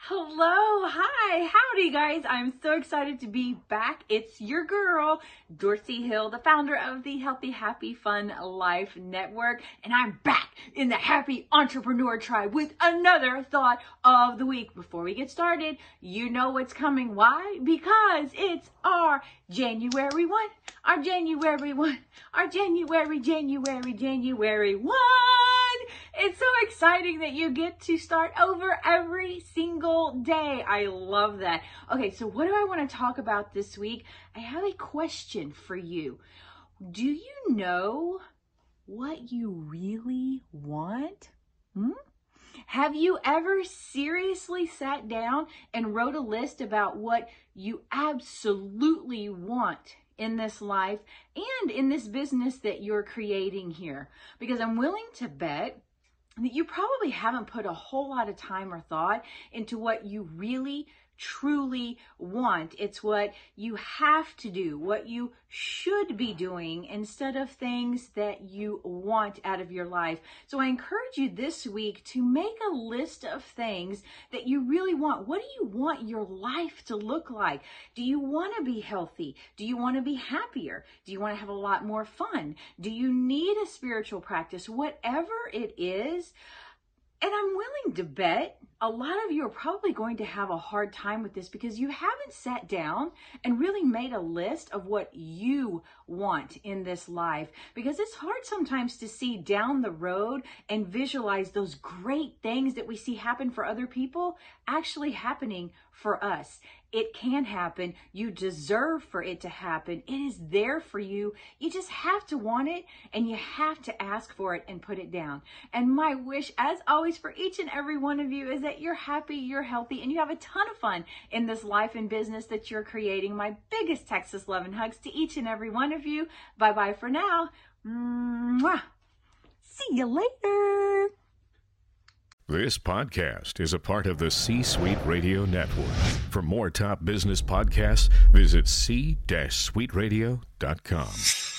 Hello, hi, howdy guys. I'm so excited to be back. It's your girl, Dorci Hill, the founder of the Healthy, Happy, Fun Life Network. And I'm back in the Happy Entrepreneur Tribe with another thought of the week. Before we get started, you know what's coming. Why? Because it's our January 1, our January 1, our January, January, January 1. Exciting that you get to start over every single day. I love that. Okay, so what do I want to talk about this week? I have a question for you. Do you know what you really want? Hmm? Have you ever seriously sat down and wrote a list about what you absolutely want in this life and in this business that you're creating here? Because I'm willing to bet that you probably haven't put a whole lot of time or thought into what you really truly want. It's what you have to do, what you should be doing instead of things that you want out of your life. So I encourage you this week to make a list of things that you really want. What do you want your life to look like? Do you want to be healthy? Do you want to be happier? Do you want to have a lot more fun? Do you need a spiritual practice? Whatever it is, and I'm willing to bet a lot of you are probably going to have a hard time with this because you haven't sat down and really made a list of what you want in this life. Because it's hard sometimes to see down the road and visualize those great things that we see happen for other people actually happening for us. It can happen. You deserve for it to happen. It is there for you. You just have to want it and you have to ask for it and put it down. And my wish, as always, for each and every one of you is that you're happy, you're healthy, and you have a ton of fun in this life and business that you're creating. My biggest Texas love and hugs to each and every one of you. Bye bye for now. Mwah. See you later. This podcast is a part of the C Suite Radio Network. For more top business podcasts, visit c-suiteradio.com.